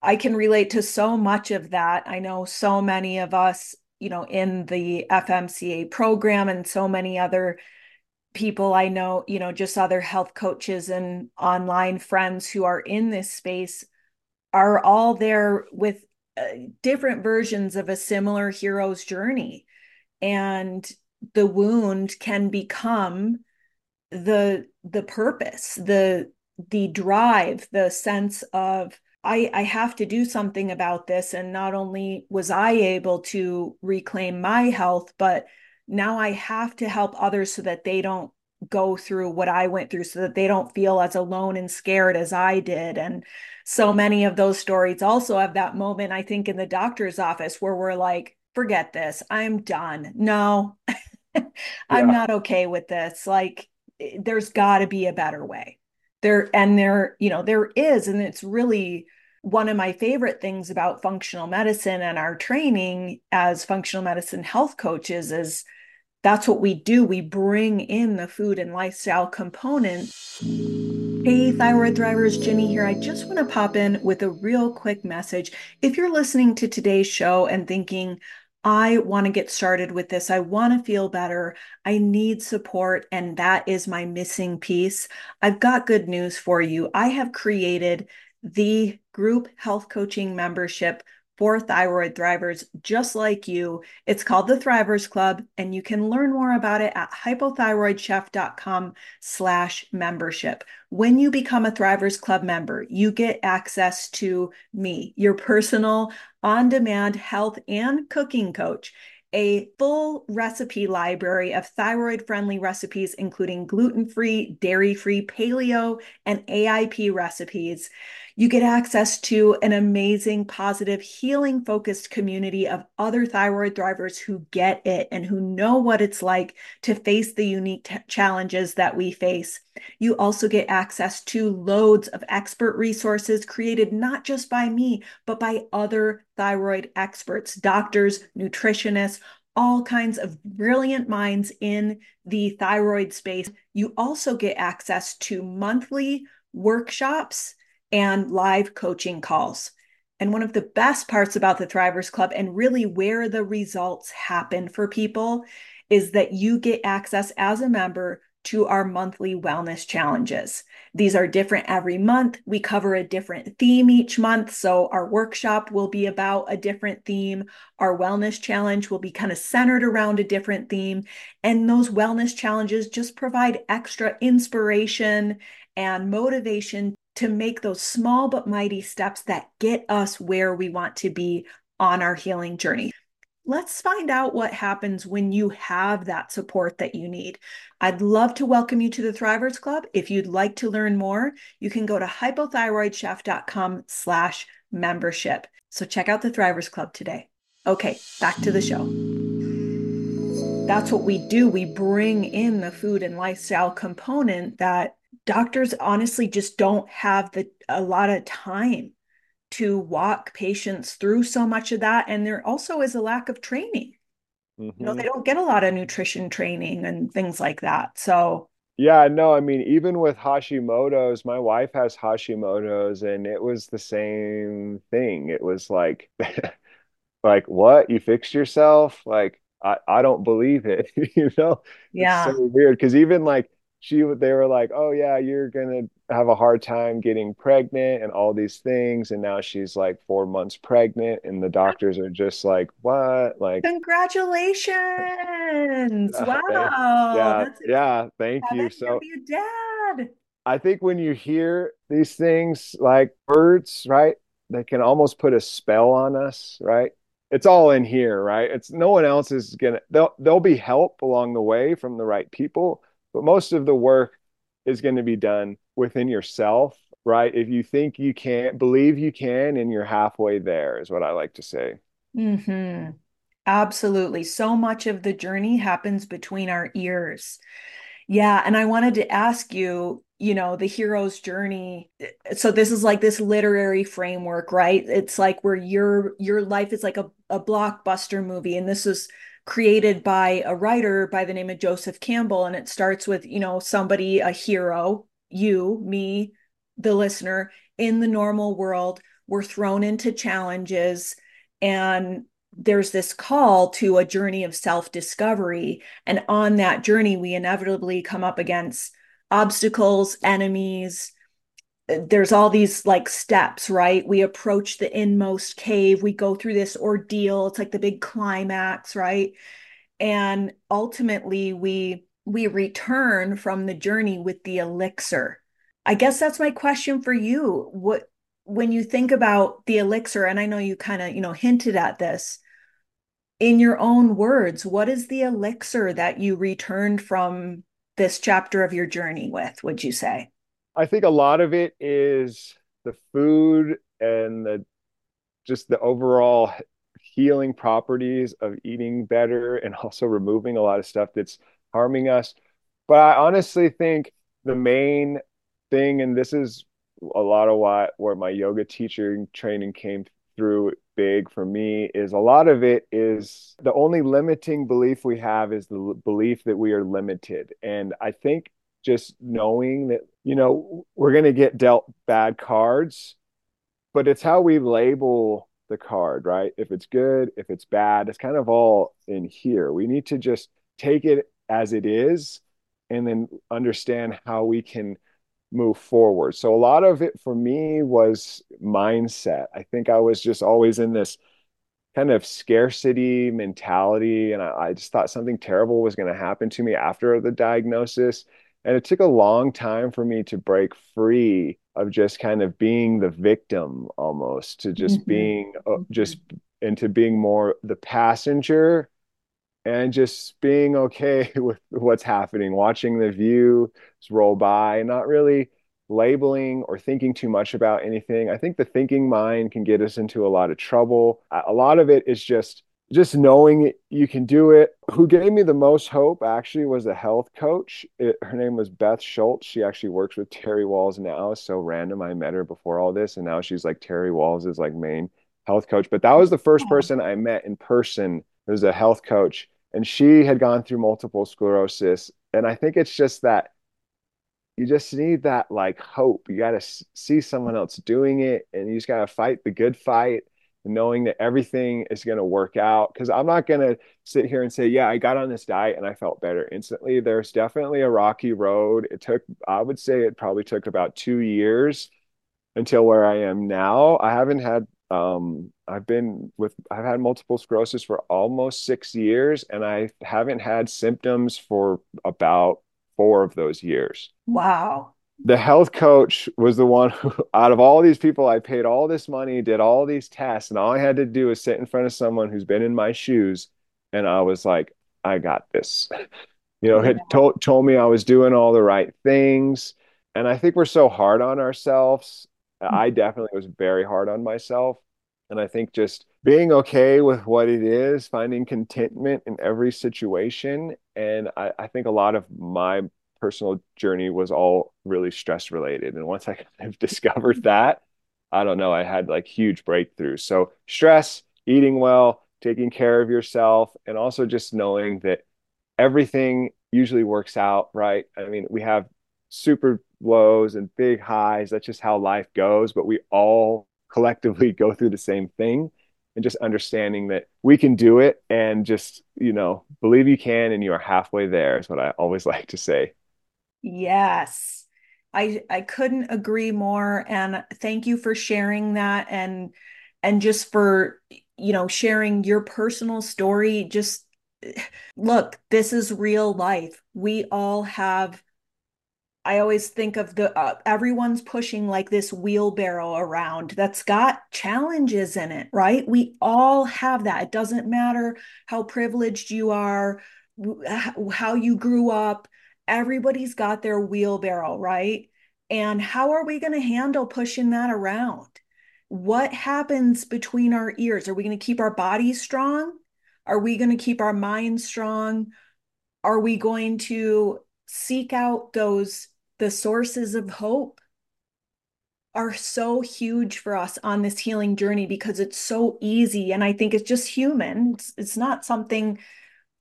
I can relate to so much of that. I know so many of us, you know, in the FMCA program and so many other people I know, you know, just other health coaches and online friends who are in this space are all there with uh, different versions of a similar hero's journey. And the wound can become the the purpose, the the drive, the sense of I, I have to do something about this. And not only was I able to reclaim my health, but now I have to help others so that they don't go through what I went through, so that they don't feel as alone and scared as I did. And so many of those stories also have that moment, I think, in the doctor's office where we're like, forget this, I'm done. No, I'm Yeah. not okay with this. Like, eh, there's got to be a better way there and there you know there is and it's really one of my favorite things about functional medicine and our training as functional medicine health coaches is that's what we do we bring in the food and lifestyle component Hey, Thyroid Thrivers, Ginny here. I just want to pop in with a real quick message. If you're listening to today's show and thinking, I want to get started with this, I want to feel better, I need support, and that is my missing piece, I've got good news for you. I have created the group health coaching membership for thyroid thrivers just like you. It's called the Thrivers Club, and you can learn more about it at hypothyroidchef.com slash membership. When you become a Thrivers Club member, you get access to me, your personal on-demand health and cooking coach a full recipe library of thyroid friendly recipes, including gluten free, dairy free, paleo, and AIP recipes. You get access to an amazing, positive, healing focused community of other thyroid thrivers who get it and who know what it's like to face the unique t- challenges that we face. You also get access to loads of expert resources created not just by me, but by other thyroid experts, doctors, nutritionists, all kinds of brilliant minds in the thyroid space. You also get access to monthly workshops and live coaching calls. And one of the best parts about the Thrivers Club and really where the results happen for people is that you get access as a member to our monthly wellness challenges. These are different every month. We cover a different theme each month. So our workshop will be about a different theme. Our wellness challenge will be kind of centered around a different theme. And those wellness challenges just provide extra inspiration and motivation to make those small but mighty steps that get us where we want to be on our healing journey. Let's find out what happens when you have that support that you need. I'd love to welcome you to the Thrivers Club. If you'd like to learn more, you can go to hypothyroidchef.com slash membership. So check out the Thrivers Club today. Okay, back to the show. That's what we do. We bring in the food and lifestyle component that doctors honestly just don't have the a lot of time to walk patients through so much of that and there also is a lack of training you know they hmm don't get a lot of nutrition training and things like that so Yeah, no, I mean, even with Hashimoto's, my wife has Hashimoto's, and it was the same thing. It was like, like, what? You fixed yourself? Like, I, I don't believe it. You know, it's so Yeah. weird because even like she, they were like, oh yeah, you're gonna have a hard time getting pregnant and all these things, and now she's like four months pregnant, and the doctors are just like, what? Like, Congratulations. Wow. yeah, That's yeah, thank you. exciting. You're gonna So be dad. I think when you hear these things like birds, right, they can almost put a spell on us, right? It's all in here, right? It's no one else is gonna they'll, there'll be help along the way from the right people, but most of the work is going to be done within yourself, right? If you think you can't, believe you can, and you're halfway there, is what I like to say. hmm Absolutely. So much of the journey happens between our ears. Yeah, and I wanted to ask you, you know, the hero's journey. So this is like this literary framework, right? It's like where your your life is like a, a blockbuster movie, and this was created by a writer by the name of Joseph Campbell, and it starts with, you know, somebody, a hero, you, me, the listener, in the normal world. We're thrown into challenges, and there's this call to a journey of self discovery. And on that journey, we inevitably come up against obstacles, enemies. There's all these like steps, right? We approach the inmost cave, we go through this ordeal. It's like the big climax, right? And ultimately, we we return from the journey with the elixir. I guess that's my question for you. What when you think about the elixir, and I know you kind of, you know, hinted at this, in your own words, what is the elixir that you returned from this chapter of your journey with, would you say? I think a lot of it is the food and the just the overall healing properties of eating better and also removing a lot of stuff that's harming us. But I honestly think the main thing, and this is a lot of why where my yoga teacher training came through big for me, is a lot of it is the only limiting belief we have is the belief that we are limited. And I think just knowing that, you know, we're going to get dealt bad cards but it's how we label the card, right? If it's good, if it's bad, it's kind of all in here. We need to just take it as it is and then understand how we can move forward. So a lot of it for me was mindset. I think I was just always in this kind of scarcity mentality. And I, I just thought something terrible was going to happen to me after the diagnosis. And it took a long time for me to break free of just kind of being the victim almost to just Mm-hmm. being uh, Mm-hmm. just into being more the passenger and just being okay with what's happening, watching the view roll by, not really labeling or thinking too much about anything. I think the thinking mind can get us into a lot of trouble. A lot of it is just just knowing you can do it. Who gave me the most hope actually was a health coach. It, her name was Beth Schultz. She actually works with Terry Wahls now. So random. I met her before all this, and now she's like Terry Wahls' is like main health coach. But that was the first person I met in person. It was a health coach and she had gone through multiple sclerosis. And I think it's just that you just need that like hope. You got to see someone else doing it, and you just got to fight the good fight, knowing that everything is going to work out. Because I'm not going to sit here and say, yeah, I got on this diet and I felt better instantly. There's definitely a rocky road. It took, I would say, it probably took about two years until where I am now. I haven't had um I've been with I've had multiple sclerosis for almost six years and I haven't had symptoms for about four of those years. wow. The health coach was the one who, out of all these people, I paid all this money, did all these tests, and all I had to do was sit in front of someone who's been in my shoes. And I was like, I got this. You know, had told told me I was doing all the right things. And I think we're so hard on ourselves hmm. I definitely was very hard on myself. And I think just being okay with what it is, finding contentment in every situation. And I, I think a lot of my personal journey was all really stress related. And once I kind of discovered that, I don't know, I had like huge breakthroughs. So stress, eating well, taking care of yourself, and also just knowing that everything usually works out, right? I mean, we have super lows and big highs. That's just how life goes, but we all collectively go through the same thing and just understanding that we can do it and just, you know, believe you can and you are halfway there is what I always like to say. Yes. I I couldn't agree more and thank you for sharing that and and just for you know sharing your personal story just look this is real life we all have I always think of the uh, everyone's pushing like this wheelbarrow around that's got challenges in it, right? We all have that. It doesn't matter how privileged you are, how you grew up. Everybody's got their wheelbarrow, right? And how are we going to handle pushing that around? What happens between our ears? Are we going to keep our bodies strong? Are we going to keep our minds strong? Are we going to seek out those the sources of hope are so huge for us on this healing journey because it's so easy and i think it's just human it's, it's not something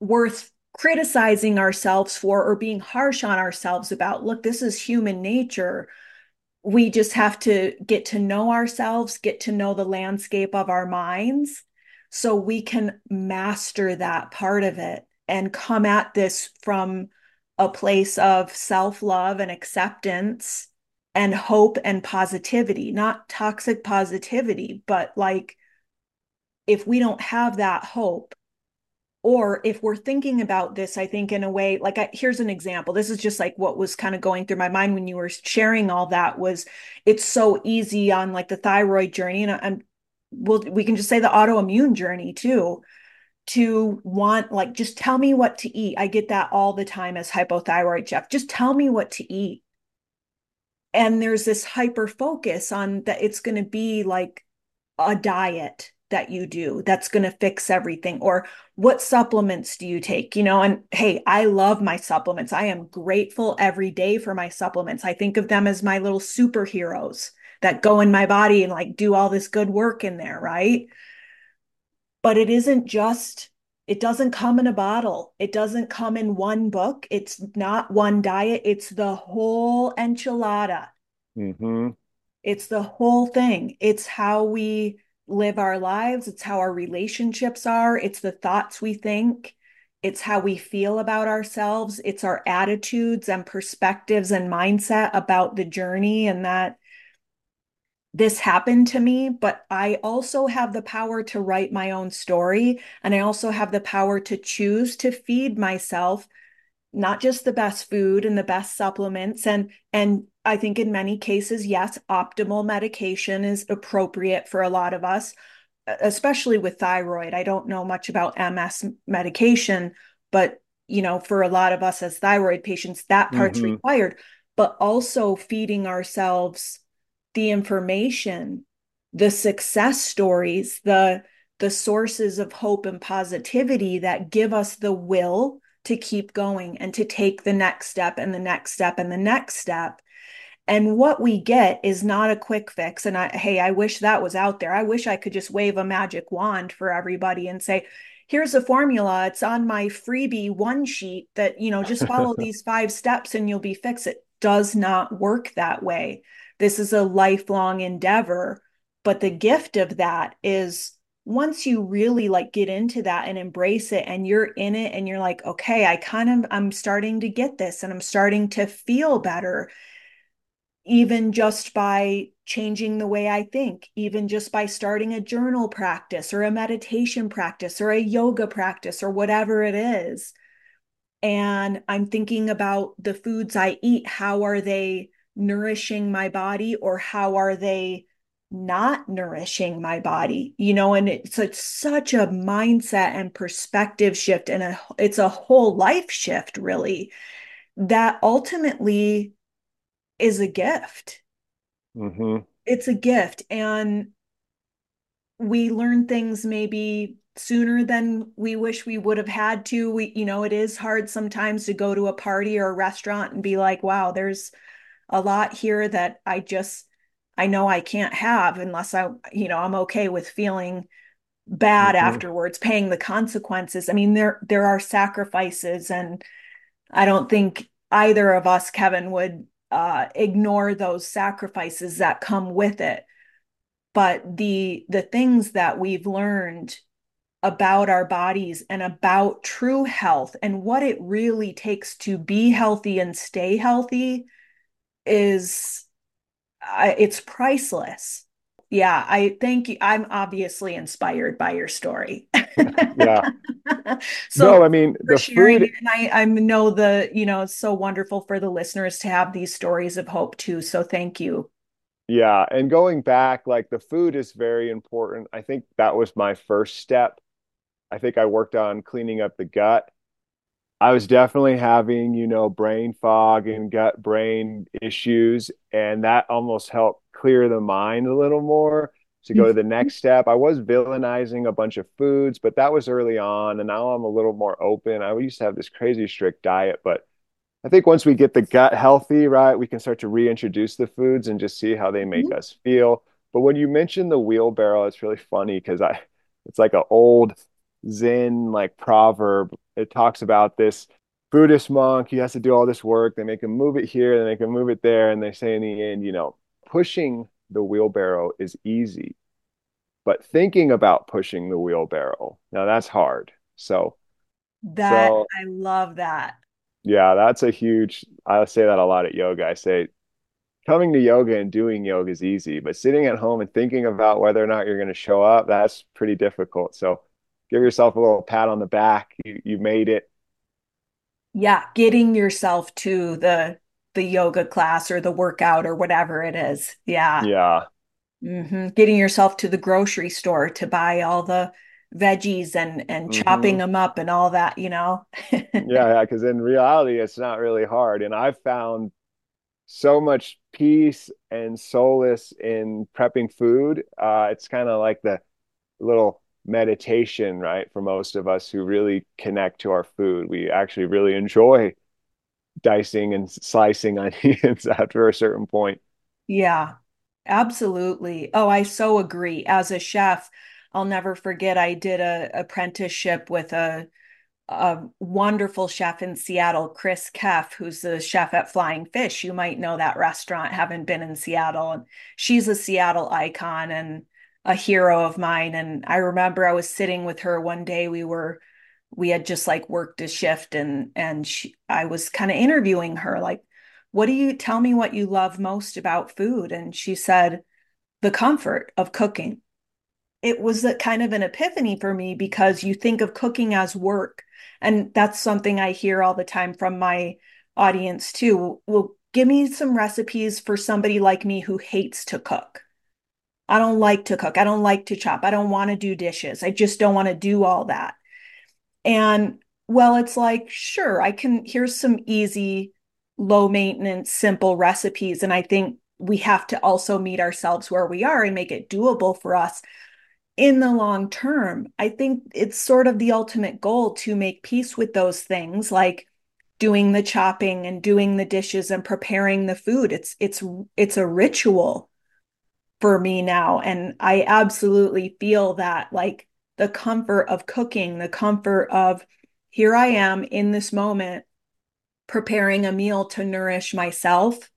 worth criticizing ourselves for or being harsh on ourselves about look this is human nature. We just have to get to know ourselves get to know the landscape of our minds so we can master that part of it and come at this from a place of self love and acceptance and hope and positivity, not toxic positivity, but like if we don't have that hope, or if we're thinking about this, I think in a way, like I, here's an example. This is just like what was kind of going through my mind when you were sharing all that was it's so easy on like the thyroid journey. And I'm, we'll, we can just say the autoimmune journey too to want like just tell me what to eat. I get that all the time as hypothyroid Chef. Just tell me what to eat. And there's this hyper focus on that it's going to be like a diet that you do that's going to fix everything? Or what supplements do you take? You know and hey i love my supplements. I am grateful every day for my supplements. I think of them as my little superheroes that go in my body and like do all this good work in there right? But it isn't just it doesn't come in a bottle. It doesn't come in one book. It's not one diet. It's the whole enchilada. Mm-hmm. it's the whole thing. It's how we live our lives. It's how our relationships are. It's the thoughts we think. It's how we feel about ourselves. It's our attitudes and perspectives and mindset about the journey and that this happened to me, but I also have the power to write my own story. And I also have the power to choose to feed myself not just the best food and the best supplements. And and I think in many cases yes optimal medication is appropriate for a lot of us especially with thyroid. I don't know much about MS medication but you know for a lot of us as thyroid patients that part's mm-hmm. required. But also feeding ourselves the information, the success stories, the the sources of hope and positivity that give us the will to keep going and to take the next step and the next step and the next step. And what we get is not a quick fix. And I, hey, I wish that was out there. I wish I could just wave a magic wand for everybody and say, here's a formula. It's on my freebie one sheet that, you know, just follow these five steps and you'll be fixed. It does not work that way. This is a lifelong endeavor. But the gift of that is once you really like get into that and embrace it and you're in it and you're like, okay, I kind of, I'm starting to get this and I'm starting to feel better even just by changing the way I think, even just by starting a journal practice or a meditation practice or a yoga practice or whatever it is. And I'm thinking about the foods I eat. How are they nourishing my body or how are they not nourishing my body you know and it's, it's such a mindset and perspective shift and a, it's a whole life shift really that ultimately is a gift mm-hmm. it's a gift and we learn things maybe sooner than we wish we would have had to we you know it is hard sometimes to go to a party or a restaurant and be like wow there's a lot here that I just I know I can't have unless I you know I'm okay with feeling bad hmm afterwards, paying the consequences. I mean, there there are sacrifices, and I don't think either of us, Kevin, would uh, ignore those sacrifices that come with it. But the the things that we've learned about our bodies and about true health and what it really takes to be healthy and stay healthy is it's priceless yeah, I thank you. I'm obviously inspired by your story. Yeah. so No, I mean the sharing food it, and I I know the you know it's so wonderful for the listeners to have these stories of hope too. So thank you. Yeah, and going back, like the food is very important. I think that was my first step. I think I worked on cleaning up the gut. I was definitely having, you know, brain fog and gut brain issues, and that almost helped clear the mind a little more to go to the Mhm. next step. I was villainizing a bunch of foods, but that was early on, and now I'm a little more open. I used to have this crazy strict diet, but I think once we get the gut healthy, right, we can start to reintroduce the foods and just see how they make us feel. But when you mention the wheelbarrow, it's really funny because I, it's like an old Zen like proverb. It talks about this Buddhist monk. He has to do all this work. They make him move it here, they make him move it there, and they say in the end, you know, pushing the wheelbarrow is easy, but thinking about pushing the wheelbarrow, now that's hard. So, That so I love that. Yeah, that's a huge, I say that a lot at yoga. I say coming to yoga and doing yoga is easy, but sitting at home and thinking about whether or not you're going to show up, that's pretty difficult. So give yourself a little pat on the back. You you made it. Yeah, getting yourself to the the yoga class or the workout or whatever it is. Yeah. Yeah. hmm Getting yourself to the grocery store to buy all the veggies and and chopping hmm them up and all that, you know. Yeah, yeah, because in reality, it's not really hard. And I've found so much peace and solace in prepping food. Uh, it's kind of like the little meditation, right? For most of us who really connect to our food, we actually really enjoy dicing and slicing onions after a certain point. Yeah, absolutely. Oh, I so agree. As a chef, I'll never forget I did a apprenticeship with a a wonderful chef in Seattle, Chris Keff, who's the chef at Flying Fish. You might know that restaurant, haven't been in Seattle. And she's a Seattle icon and a hero of mine. And I remember I was sitting with her one day. We were, we had just like worked a shift and and she, I was kind of interviewing her, like, what do you tell me what you love most about food? And she said, the comfort of cooking it was a kind of an epiphany for me because you think of cooking as work. And that's something I hear all the time from my audience too. Well, give me some recipes for somebody like me who hates to cook. I don't like to cook. I don't like to chop. I don't want to do dishes. I just don't want to do all that. And well, it's like, sure, I can, here's some easy, low maintenance, simple recipes. And I think we have to also meet ourselves where we are and make it doable for us in the long term, I think it's sort of the ultimate goal to make peace with those things like doing the chopping and doing the dishes and preparing the food. It's it's it's a ritual for me now and I absolutely feel that like the comfort of cooking, the comfort of here I am in this moment preparing a meal to nourish myself,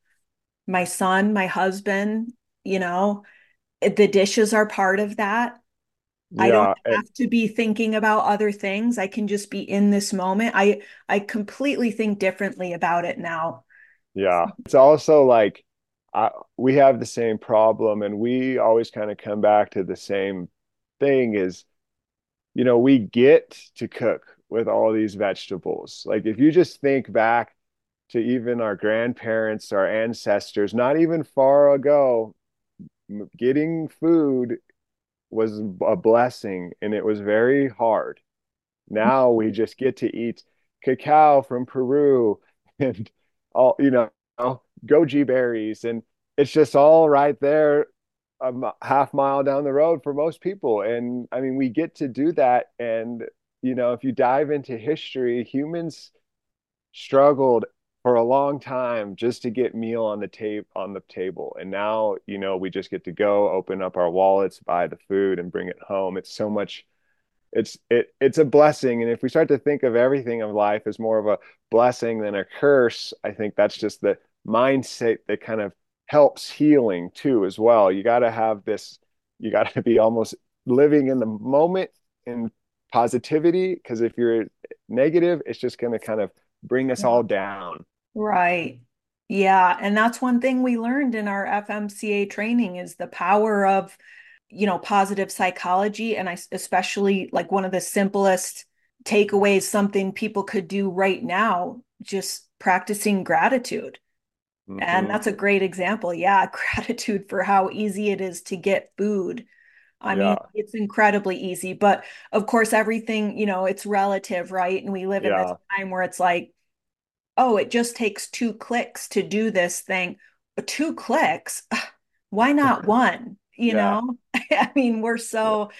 my son, my husband, you know, the dishes are part of that I don't Yeah, and have to be thinking about other things. I can just be in this moment. I I completely think differently about it now. yeah, it's also like I, we have the same problem, and we always kind of come back to the same thing is, you know, we get to cook with all these vegetables. Like if you just think back to even our grandparents, our ancestors, not even far ago, getting food was a blessing and it was very hard. Now we just get to eat cacao from Peru and all, you know, goji berries. And it's just all right there a half mile down the road for most people. And I mean, we get to do that. And, you know, if you dive into history, humans struggled for a long time just to get meal on the tape on the table. And now, you know, we just get to go open up our wallets, buy the food and bring it home. It's so much it's it it's a blessing. And if we start to think of everything of life as more of a blessing than a curse, I think that's just the mindset that kind of helps healing too as well. You got to have this you got to be almost living in the moment in positivity because if you're negative, it's just going to kind of bring us all down. Right. Yeah, and that's one thing we learned in our FMCA training is the power of you know positive psychology and I especially like one of the simplest takeaways something people could do right now just practicing gratitude. Mm-hmm. And that's a great example. Yeah, gratitude for how easy it is to get food. I yeah. mean, it's incredibly easy, but of course, everything, you know, it's relative, right? And we live in this time where it's like, oh, it just takes two clicks to do this thing. Two clicks, why not one? You yeah. know, I mean, we're so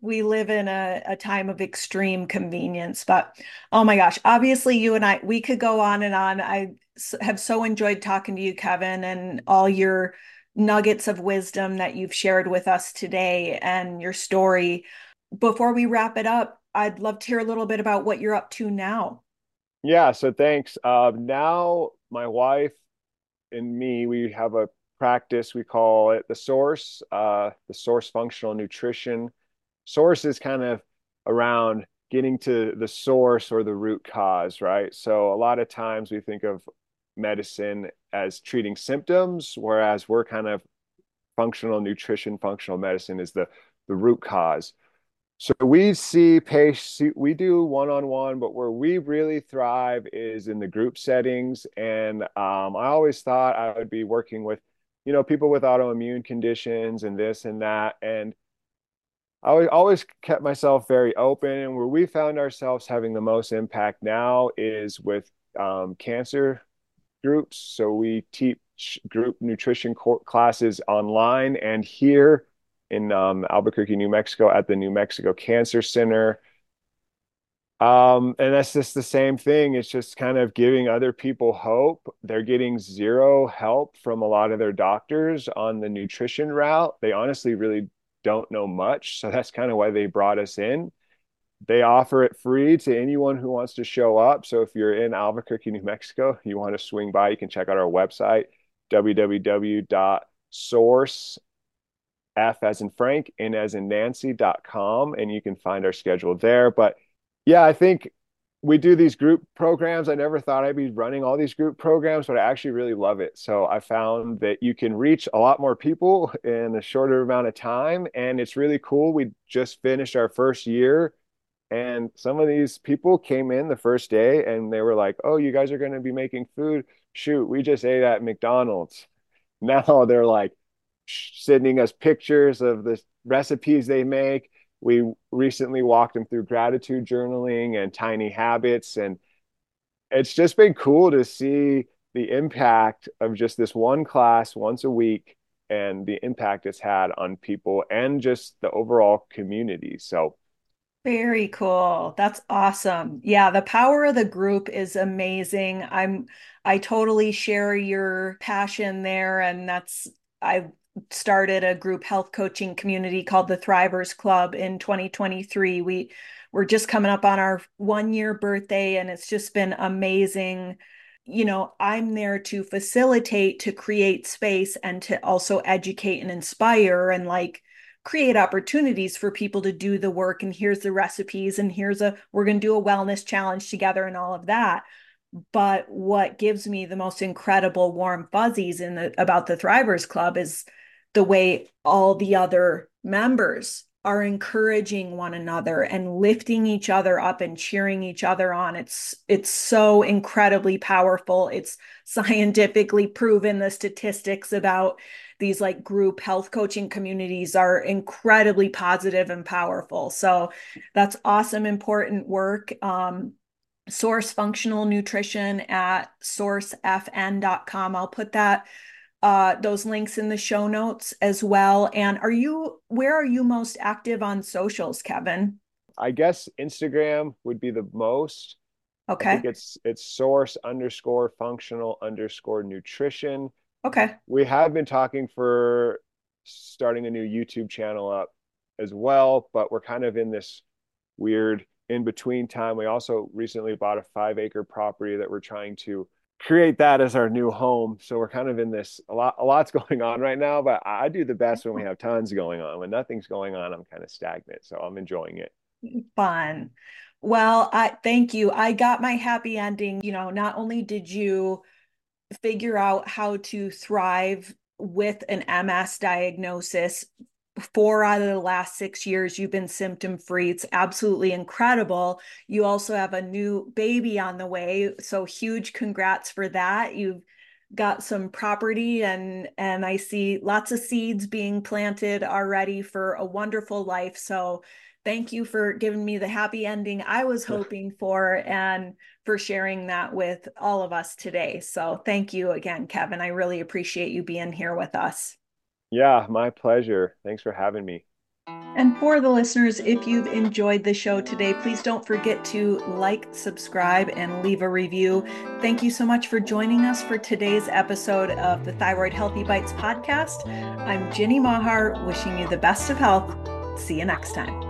we live in a, a time of extreme convenience. But oh my gosh, obviously, you and I, we could go on and on. I have so enjoyed talking to you, Kevin, and all your nuggets of wisdom that you've shared with us today and your story. Before we wrap it up, I'd love to hear a little bit about what you're up to now. Yeah, so thanks. Uh, now, my wife and me, we have a practice. We call it the Source, uh, the Source Functional Nutrition. Source is kind of around getting to the source or the root cause, right? So a lot of times we think of medicine as treating symptoms, whereas we're kind of functional nutrition, functional medicine is the the root cause. So we see patients, we do one-on-one, but where we really thrive is in the group settings. And um, I always thought I would be working with, you know, people with autoimmune conditions and this and that. And I always kept myself very open. And where we found ourselves having the most impact now is with um, cancer groups. So we teach group nutrition classes online and here in um, Albuquerque, New Mexico, at the New Mexico Cancer Center. Um, and that's just the same thing. It's just kind of giving other people hope. They're getting zero help from a lot of their doctors on the nutrition route. They honestly really don't know much. So that's kind of why they brought us in. They offer it free to anyone who wants to show up. So if you're in Albuquerque, New Mexico, you want to swing by, you can check out our website, www.source F as in Frank, N as in Nancy.com, and you can find our schedule there. But yeah, I think we do these group programs. I never thought I'd be running all these group programs, but I actually really love it. So I found that you can reach a lot more people in a shorter amount of time. And it's really cool. We just finished our first year. And some of these people came in the first day and they were like, Oh, you guys are going to be making food. Shoot, we just ate at McDonald's. Now they're like, sending us pictures of the recipes they make. We recently walked them through gratitude journaling and tiny habits. And it's just been cool to see the impact of just this one class once a week and the impact it's had on people and just the overall community. So, very cool. That's awesome. Yeah, the power of the group is amazing. I'm I totally share your passion there and that's I started a group health coaching community called the Thrivers Club in 2023. We we're just coming up on our one year birthday and it's just been amazing. You know, I'm there to facilitate, to create space and to also educate and inspire and like create opportunities for people to do the work and here's the recipes and here's a we're going to do a wellness challenge together and all of that. But what gives me the most incredible warm fuzzies in the about the thrivers club is the way all the other members are encouraging one another and lifting each other up and cheering each other on. It's it's so incredibly powerful. It's scientifically proven the statistics about these like group health coaching communities are incredibly positive and powerful so that's awesome important work um, source functional nutrition at sourcefn.com i'll put that uh, those links in the show notes as well. And are you, where are you most active on socials, Kevin? I guess Instagram would be the most. Okay. It's it's source underscore functional underscore nutrition. Okay. We have been talking for starting a new YouTube channel up as well, but we're kind of in this weird in between time. We also recently bought a five acre property that we're trying to create that as our new home. So we're kind of in this a lot a lot's going on right now, but I do the best when we have tons going on. When nothing's going on, I'm kind of stagnant. So I'm enjoying it. Fun. Well, I thank you. I got my happy ending. You know, not only did you figure out how to thrive with an MS diagnosis, four out of the last six years you've been symptom free. It's absolutely incredible. You also have a new baby on the way. So huge congrats for that. You've got some property and and I see lots of seeds being planted already for a wonderful life. So thank you for giving me the happy ending I was hoping for and for sharing that with all of us today. So thank you again, Kevin. I really appreciate you being here with us. Yeah, my pleasure. Thanks for having me. And for the listeners, if you've enjoyed the show today, please don't forget to like, subscribe, and leave a review. Thank you so much for joining us for today's episode of the Thyroid Healthy Bites podcast. I'm Ginny Mahar, wishing you the best of health. See you next time.